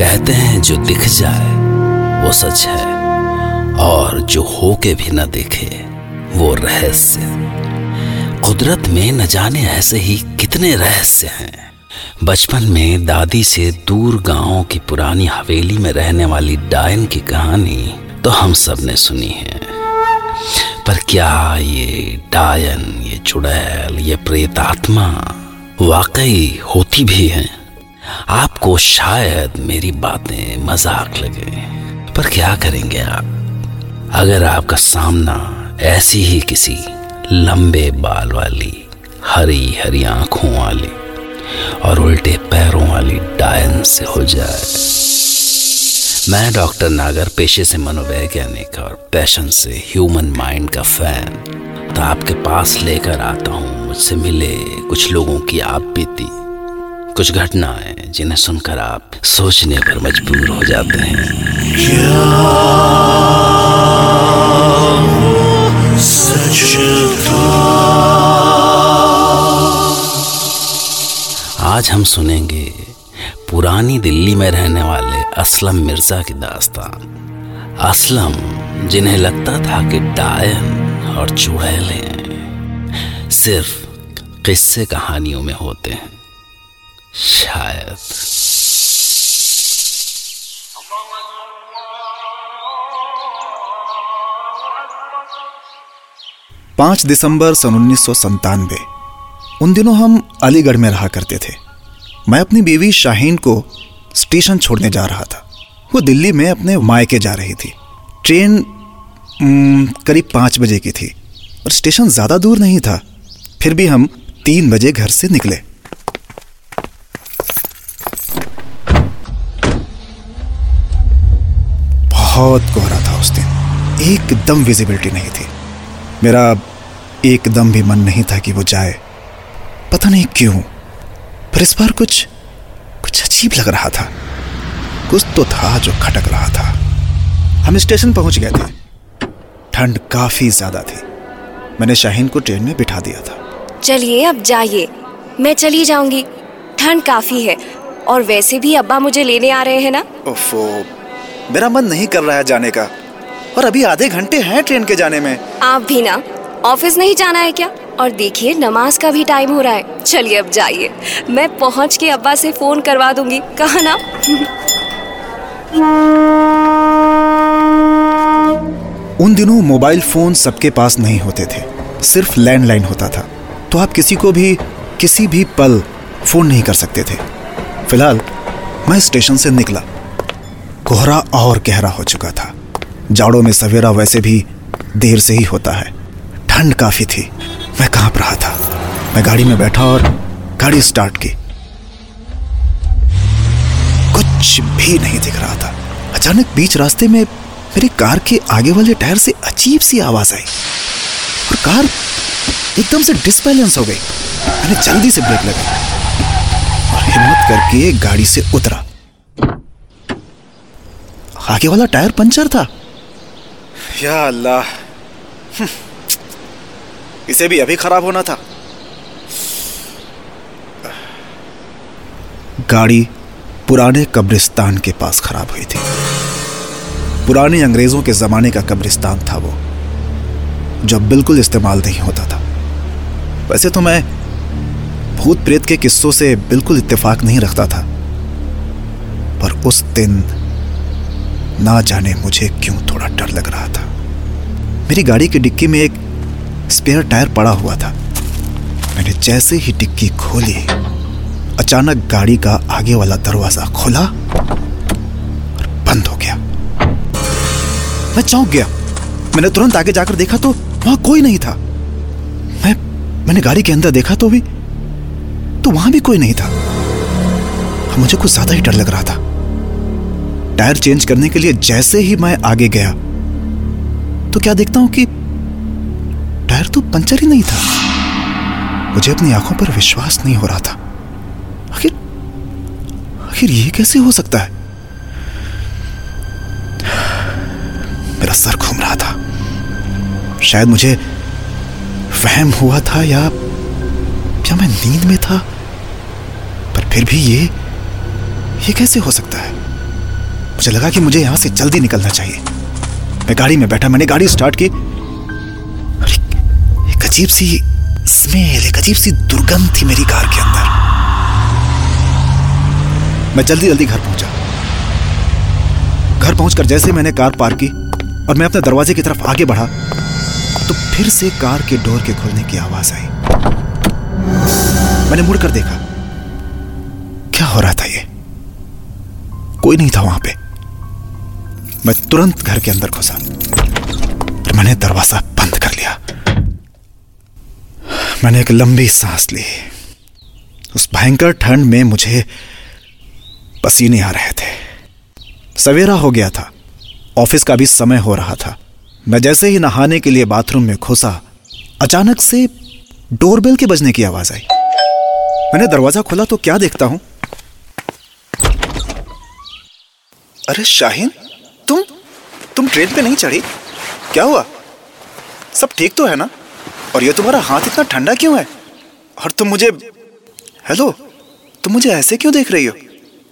कहते हैं, जो दिख जाए, वो सच है, और जो हो के भी न दिखे, वो रहस्य। कुदरत में न जाने ऐसे ही कितने रहस्य हैं। बचपन में दादी से दूर गाँव की पुरानी हवेली में रहने वाली डायन की कहानी तो हम सबने सुनी है। पर क्या ये डायन, ये चुड़ैल, ये प्रेतात्मा वाकई होती भी हैं? आपको शायद मेरी बातें मज़ाक लगे, पर क्या करेंगे आप? अगर आपका सामना ऐसी ही किसी लंबे बाल वाली, हरी हरी आँखों वाली और उल्टे पैरों वाली डायन से हो जाए। मैं डॉक्टर नागर पेशे से मनोवैज्ञानिक और पैशन से ह्यूमन माइंड का फ़ैन तो आपके पास लेकर आता हूँ, मुझसे मिले कुछ लोगों की आप बीती कुछ घटनाएँ जिन्हें सुनकर आप सोचने पर मजबूर हो जाते हैं। आज हम सुनेंगे पुरानी दिल्ली में रहने वाले असलम मिर्ज़ा की दास्तान। असलम, जिन्हें लगता था कि डायन और चुड़ैल सिर्फ़ किस्से कहानियों में होते हैं। शायद। पाँच दिसंबर सन उन्नीस उन दिनों हम अलीगढ़ में रहा करते थे। मैं अपनी बीवी शाहीन को स्टेशन छोड़ने जा रहा था। वो दिल्ली में अपने मायके जा रही थी। ट्रेन करीब पाँच बजे की थी। और स्टेशन ज़्यादा दूर नहीं था। फिर भी हम तीन बजे घर से निकले। बहुत कोहरा था उस दिन। एकदम विजिबिलिटी नहीं थी। मेरा एकदम भी मन नहीं था कि वो जाए। पता नहीं क्यों पर इस बार कुछ कुछ अजीब लग रहा था। कुछ तो था जो खटक रहा था। हम स्टेशन पहुँच गए थे। ठंड काफ़ी ज़्यादा थी। मैंने शाहीन को ट्रेन में बिठा दिया था। चलिए अब जाइए। मैं चली जाऊँगी। ठंड काफ़ी है। और वैसे भी अब्बा मुझे लेने आ रहे हैं ना? ओफो मेरा मन नहीं कर रहा है जाने का। और अभी आधे घंटे हैं ट्रेन के जाने में। आप भी ना ऑफ़िस नहीं जाना है क्या? और देखिए नमाज़ का भी टाइम हो रहा है। चलिए अब जाइए। मैं पहुँच के अब्बा से फ़ोन करवा दूँगी। कहा ना? उन दिनों मोबाइल फ़ोन सबके पास नहीं होते थे। सिर्फ़ लैंडलाइन होता था। तो आप किसी को भी किसी भी पल फ़ोन नहीं कर सकते थे। फ़िलहाल मैं स्टेशन से निकला। कोहरा और गहरा हो चुका था। जाड़ों में सवेरा वैसे भी देर से ही होता है। ठंड काफ़ी थी। मैं काँप रहा था। मैं गाड़ी में बैठा और गाड़ी स्टार्ट की। कुछ भी नहीं दिख रहा था। अचानक बीच रास्ते में मेरी कार के आगे वाले टायर से अजीब सी आवाज़ आई। और कार एकदम से डिसबैलेंस हो गई। मैंने जल्दी से ब्रेक लगाई और हिम्मत करके गाड़ी से उतरा। आगे वाला टायर पंचर था। या अल्लाह। हम्म। इसे भी अभी खराब होना था। गाड़ी पुराने कब्रिस्तान के पास खराब हुई थी। पुराने अंग्रेज़ों के जमाने का कब्रिस्तान था वो जो बिल्कुल इस्तेमाल नहीं होता था। वैसे तो मैं भूत प्रेत के किस्सों से बिल्कुल इत्तेफाक नहीं रखता था। पर उस दिन ना जाने मुझे क्यों थोड़ा डर लग रहा था। मेरी गाड़ी की डिक्की में एक स्पेयर टायर पड़ा हुआ था। मैंने जैसे ही डिक्की खोली, अचानक गाड़ी का आगे वाला दरवाज़ा खोला और बंद हो गया। मैं चौंक गया। मैंने तुरंत आगे जाकर देखा तो वहाँ कोई नहीं था। मैं, मैंने गाड़ी के अंदर देखा तो भी तो वहाँ भी कोई नहीं था। मुझे कुछ ज़्यादा ही डर लग रहा था। टायर चेंज करने के लिए जैसे ही मैं आगे गया तो क्या देखता हूँ कि टायर तो पंचर ही नहीं था। मुझे अपनी आँखों पर विश्वास नहीं हो रहा था। आखिर आखिर ये कैसे हो सकता है? मेरा सर घूम रहा था। शायद मुझे वहम हुआ था या या मैं नींद में था, पर फिर भी ये ये कैसे हो सकता है? मुझे लगा कि मुझे यहाँ से जल्दी निकलना चाहिए। मैं गाड़ी में बैठा मैंने गाड़ी स्टार्ट की। और एक, एक अजीब सी स्मेल एक अजीब सी दुर्गंध थी मेरी कार के अंदर। मैं जल्दी जल्दी घर पहुँचा। घर पहुंचकर जैसे मैंने कार पार्क की और मैं अपने दरवाजे की तरफ़ आगे बढ़ा तो फिर से कार के डोर के खुलने की आवाज़ आई। मैंने मुड़कर देखा क्या हो रहा था ये? कोई नहीं था वहाँ पे। मैं तुरंत घर के अंदर घुसा। और मैंने दरवाज़ा बंद कर लिया। मैंने एक लंबी सांस ली। उस भयंकर ठंड में मुझे पसीने आ रहे थे। सवेरा हो गया था। ऑफ़िस का भी समय हो रहा था। मैं जैसे ही नहाने के लिए बाथरूम में घुसा, अचानक से डोरबेल के बजने की आवाज़ आई। मैंने दरवाज़ा खोला तो क्या देखता हूँ? अरे शाहीन तुम? तुम ट्रेन पे नहीं चढ़ी? क्या हुआ? सब ठीक तो है ना? और ये तुम्हारा हाथ इतना ठंडा क्यों है? और तुम मुझे हेलो? तुम मुझे ऐसे क्यों देख रही हो?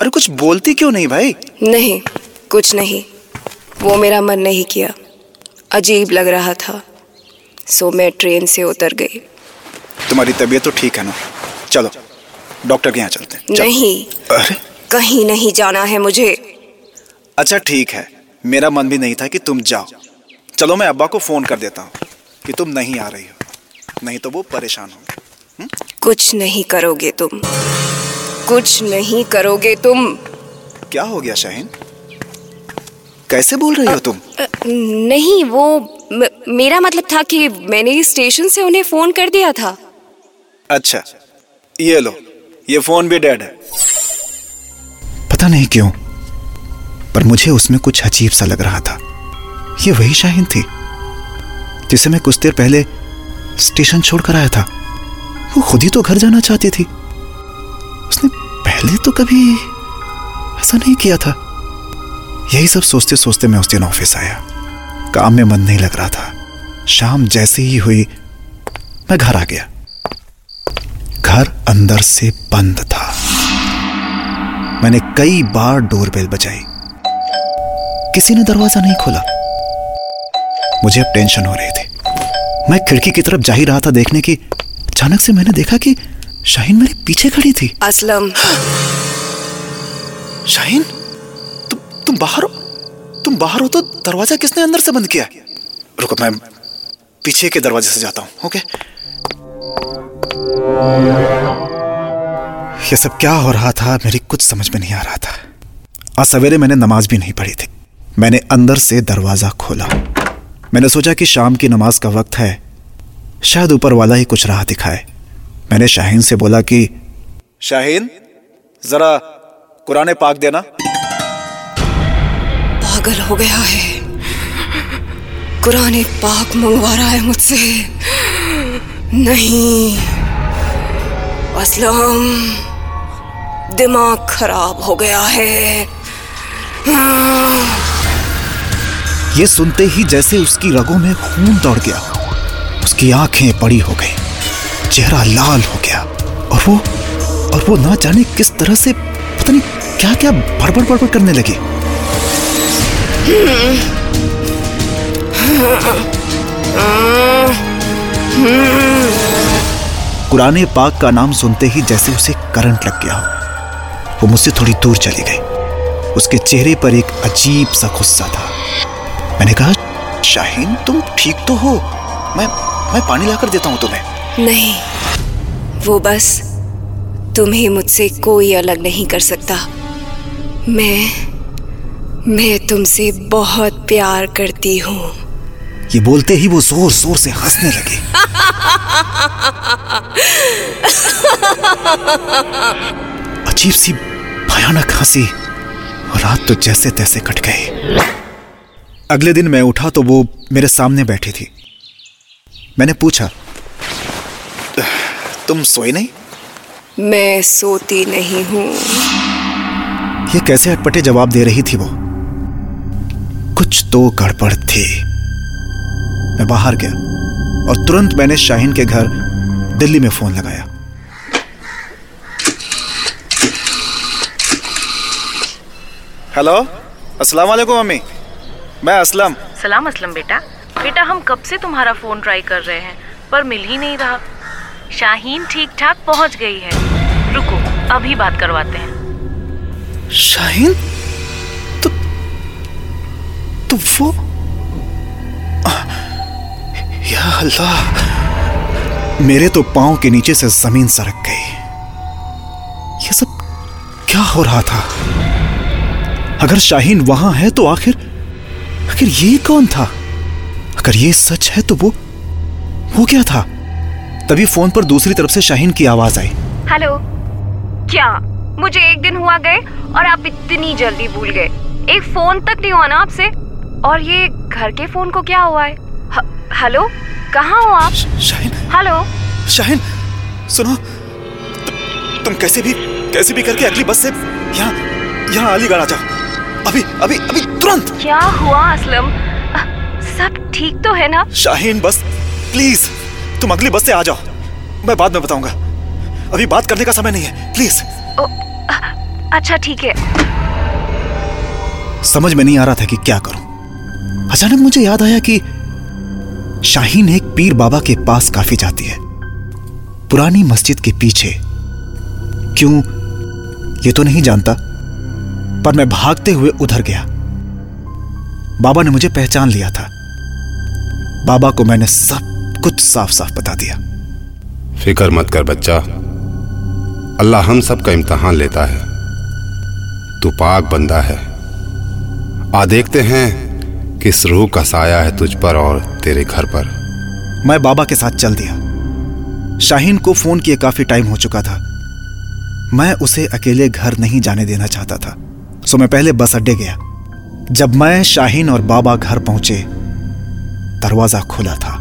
अरे कुछ बोलती क्यों नहीं भाई? नहीं कुछ नहीं। वो मेरा मन नहीं किया। अजीब लग रहा था। सो मैं ट्रेन से उतर गई। तुम्हारी तबीयत तो ठीक है ना? चलो डॉक्टर के यहाँ चलते हैं। नहीं। अरे। कहीं नहीं जाना है मुझे। अच्छा ठीक है। मेरा मन भी नहीं था कि तुम जाओ। चलो मैं अब्बा को फ़ोन कर देता हूँ कि तुम नहीं आ रही हो। नहीं तो वो परेशान हो। कुछ नहीं करोगे तुम। कुछ नहीं करोगे तुम। क्या हो गया शाहीन? कैसे बोल रही हो तुम? नहीं वो म, मेरा मतलब था कि मैंने स्टेशन से उन्हें फ़ोन कर दिया था। अच्छा ये लो ये फ़ोन भी डेड है। पता नहीं क्यों। पर मुझे उसमें कुछ अजीब सा लग रहा था। ये वही शाहीन थी, जिसे मैं कुछ देर पहले स्टेशन छोड़कर आया था। वो खुद ही तो घर जाना चाहती थी। उसने पहले तो कभी ऐसा नहीं किया था। यही सब सोचते सोचते मैं उस दिन ऑफ़िस आया। काम में मन नहीं लग रहा था। शाम जैसे ही हुई, मैं घर आ गया। घर अंदर से बंद था। मैंने कई बार डोरबेल बजाई। किसी ने दरवाज़ा नहीं खोला। मुझे अब टेंशन हो रही थी। मैं खिड़की की तरफ़ जा ही रहा था देखने की। अचानक से मैंने देखा कि शाहीन मेरे पीछे खड़ी थी। असलम। शाहीन तुम तुम बाहर हो? तुम बाहर हो तो दरवाज़ा किसने अंदर से बंद किया? रुको मैं पीछे के दरवाजे से जाता हूँ ओके? ये सब क्या हो रहा था मेरी कुछ समझ में नहीं आ रहा था। आज सवेरे मैंने नमाज़ भी नहीं पढ़ी थी। मैंने अंदर से दरवाज़ा खोला। मैंने सोचा कि शाम की नमाज़ का वक्त है। शायद ऊपर वाला ही कुछ राह दिखाए। मैंने शाहीन से बोला कि, शाहीन, जरा कुरान पाक देना। पागल हो गया है। कुरान पाक मंगवा रहा है मुझसे। नहीं। असलम, दिमाग खराब हो गया है। ये सुनते ही जैसे उसकी रगों में खून दौड़ गया। उसकी आँखें बड़ी हो गई, चेहरा लाल हो गया और वो और वो ना जाने किस तरह से पता नहीं क्या क्या बड़बड़ बड़बड़ करने लगी। कुरान पाक का नाम सुनते ही जैसे उसे करंट लग गया हो, वो मुझसे थोड़ी दूर चली गई। उसके चेहरे पर एक अजीब सा गुस्सा था। मैंने कहा शाहीन तुम ठीक तो हो? मैं मैं पानी लाकर देता हूँ तुम्हें. नहीं वो बस तुम्हें मुझसे कोई अलग नहीं कर सकता। मैं मैं तुमसे बहुत प्यार करती हूँ। ये बोलते ही वो ज़ोर ज़ोर से हंसने लगी। अजीब सी भयानक हँसी रात तो जैसे तैसे कट गई। अगले दिन मैं उठा तो वो मेरे सामने बैठी थी। मैंने पूछा तुम सोई नहीं? मैं सोती नहीं हूँ। ये कैसे अटपटे जवाब दे रही थी वो? कुछ तो गड़बड़ थी। मैं बाहर गया और तुरंत मैंने शाहीन के घर दिल्ली में फ़ोन लगाया। हेलो अस्सलाम वालेकुम मम्मी मैं असलम। सलाम असलम बेटा। बेटा हम कब से तुम्हारा फ़ोन ट्राई कर रहे हैं पर मिल ही नहीं रहा। शाहीन ठीक ठाक पहुँच गई है। रुको अभी बात करवाते हैं। शाहीन? तो तो वो? या अल्लाह मेरे तो पाँव के नीचे से ज़मीन सरक गई। ये सब क्या हो रहा था? अगर शाहीन वहाँ है तो आखिर आखिर ये कौन था? अगर ये सच है तो वो वो क्या था? तभी फ़ोन पर दूसरी तरफ़ से शाहीन की आवाज़ आई। हेलो क्या मुझे एक दिन हुआ गए और आप इतनी जल्दी भूल गए? एक फ़ोन तक नहीं हुआ ना आपसे? और ये घर के फ़ोन को क्या हुआ है? हेलो कहाँ हो आप? शाहीन। हेलो। शाहीन सुनो तु, तुम कैसे भी कैसे भी करके अगली बस से यहाँ यहाँ अलीगढ़ आ जाओ। अभी अभी अभी तुरंत। क्या हुआ असलम? सब ठीक तो है ना? शाहीन बस प्लीज़ तुम अगली बस से आ जाओ। मैं बाद में बताऊँगा। अभी बात करने का समय नहीं है प्लीज़ ओ, अच्छा ठीक है। समझ में नहीं आ रहा था कि क्या करूँ। अचानक मुझे याद आया कि शाहीन एक पीर बाबा के पास काफ़ी जाती है। पुरानी मस्जिद के पीछे। क्यों? ये तो नहीं जानता। पर मैं भागते हुए उधर गया। बाबा ने मुझे पहचान लिया था। बाबा को मैंने सब कुछ साफ़ साफ़ बता दिया। फ़िक्र मत कर बच्चा। अल्लाह हम सब का इम्तहान लेता है। तू पाक बंदा है। आ देखते हैं किस रूह का साया है तुझ पर और तेरे घर पर। मैं बाबा के साथ चल दिया। शाहीन को फ़ोन किए काफ़ी टाइम हो चुका था। मैं उसे अकेले घर नहीं जाने देना चाहता था। सो मैं पहले बस अड्डे गया। जब मैं, शाहीन और बाबा घर पहुँचे, दरवाज़ा खुला था।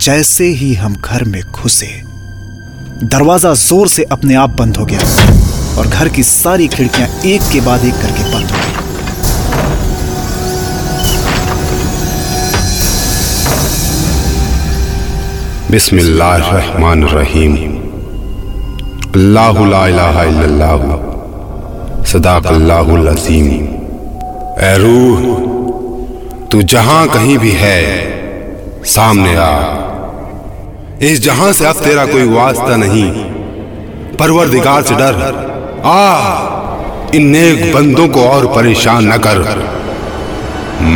जैसे ही हम घर में घुसे, दरवाज़ा ज़ोर से अपने आप बंद हो गया और घर की सारी खिड़कियाँ एक के बाद एक करके बंद हो गई। बिस्मिल्लाहिर्रहमानिर्रहीम। अल्लाहु ला इलाहा अज़ीम ए रूह तू जहाँ कहीं भी है सामने आ। इस जहाँ से अब तेरा कोई वास्ता नहीं परवरदिगार से डर। आ इन नेक बंदों को और परेशान न कर।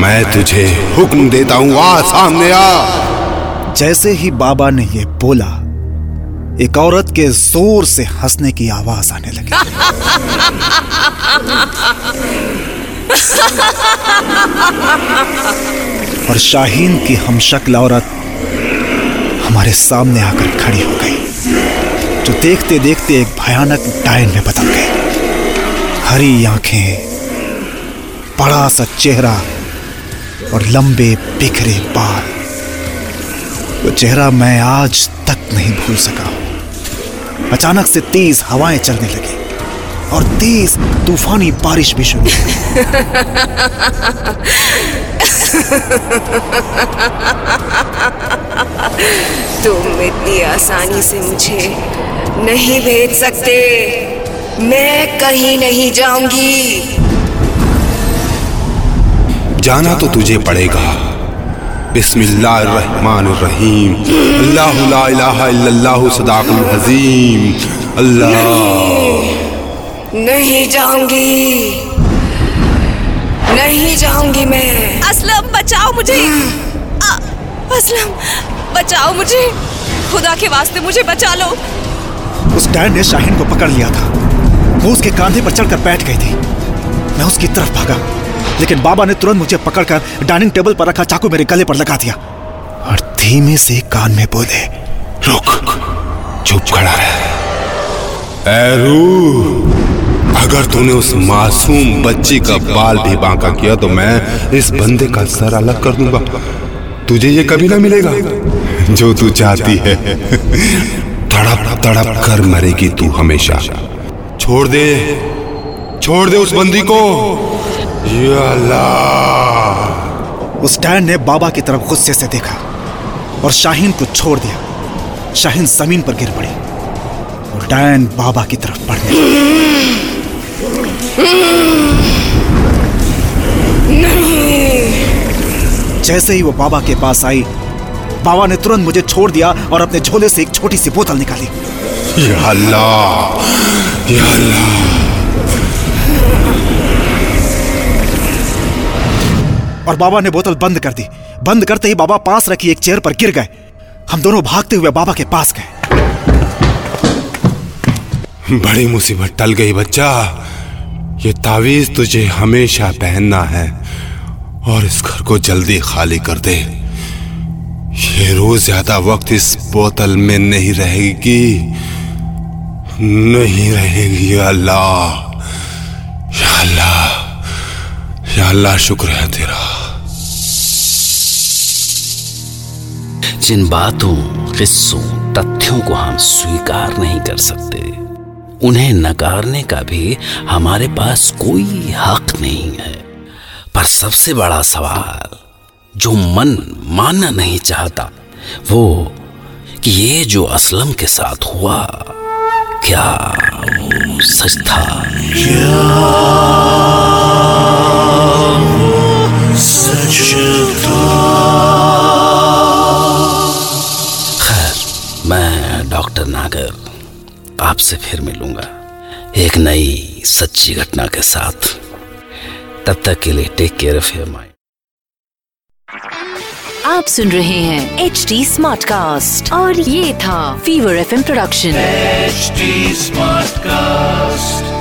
मैं तुझे हुक्म देता हूँ आ सामने आ। जैसे ही बाबा ने यह बोला एक औरत के ज़ोर से हंसने की आवाज़ आने लगी। और शाहीन की हमशक्ल औरत हमारे सामने आकर खड़ी हो गई, जो देखते देखते एक भयानक डायन में बदल गई। हरी आँखें बड़ा सा चेहरा और लंबे बिखरे बाल। वो चेहरा मैं आज तक नहीं भूल सका। अचानक से तेज हवाएँ चलने लगी। और तेज तूफानी बारिश भी शुरू तुम इतनी आसानी से मुझे नहीं भेज सकते। मैं कहीं नहीं जाऊँगी। जाना तो तुझे पड़ेगा। बिस्मिल्लाहिर्रहमानिर्रहीम। अल्लाहु ला इलाहा इल्लल्लाहु सदाकुल हजीम। अल्लाह। नहीं जाऊँगी। नहीं जाऊँगी मैं। असलम बचाओ मुझे। आ, असलम बचाओ मुझे। खुदा के वास्ते मुझे बचा लो। उस डायन ने शाहीन को पकड़ लिया था। वो उसके कांधे पर चढ़कर बैठ गई थी। मैं उसकी तरफ़ भागा लेकिन बाबा ने तुरंत मुझे पकड़कर डाइनिंग टेबल पर रखा चाकू मेरे गले पर लगा दिया। और धीमे से कान में बोले रुक चुप खड़ा रूह अगर तूने उस मासूम बच्ची का बाल भी बांका किया तो मैं इस बंदे का सर अलग कर दूँगा। तुझे ये कभी ना मिलेगा। जो तू चाहती है। तड़प तड़प कर मरेगी तू हमेशा। छोड़ दे। छोड़ दे उस बंदी को। उस डैन ने बाबा की तरफ़ गुस्से से देखा और शाहीन को छोड़ दिया। शाहीन ज़मीन पर गिर पड़ी और डैन बाबा की तरफ़ बढ़ने जैसे ही वो बाबा के पास आई बाबा ने तुरंत मुझे छोड़ दिया और अपने झोले से एक छोटी सी बोतल निकाली। अल्लाह अल्लाह। और बाबा ने बोतल बंद कर दी। बंद करते ही बाबा पास रखी एक चेयर पर गिर गए। हम दोनों भागते हुए बाबा के पास गए। बड़ी मुसीबत टल गई बच्चा। ये तावीज तुझे हमेशा पहनना है और इस घर को जल्दी खाली कर दे। ये रोज ज़्यादा वक्त इस बोतल में नहीं रहेगी। नहीं रहेगी, अल्लाह। अल्लाह, शुक्र है तेरा। जिन बातों, किस्सों, तथ्यों को हम स्वीकार नहीं कर सकते उन्हें नकारने का भी हमारे पास कोई हक नहीं है। पर सबसे बड़ा सवाल जो मन मानना नहीं चाहता, वो कि ये जो असलम के साथ हुआ, क्या वो सच था? खैर आपसे फिर मिलूँगा। एक नई सच्ची घटना के साथ। तब तक के लिए take care of your mind आप सुन रहे हैं एच डी स्मार्ट कास्ट और ये था fever FM production H smart Smartcast.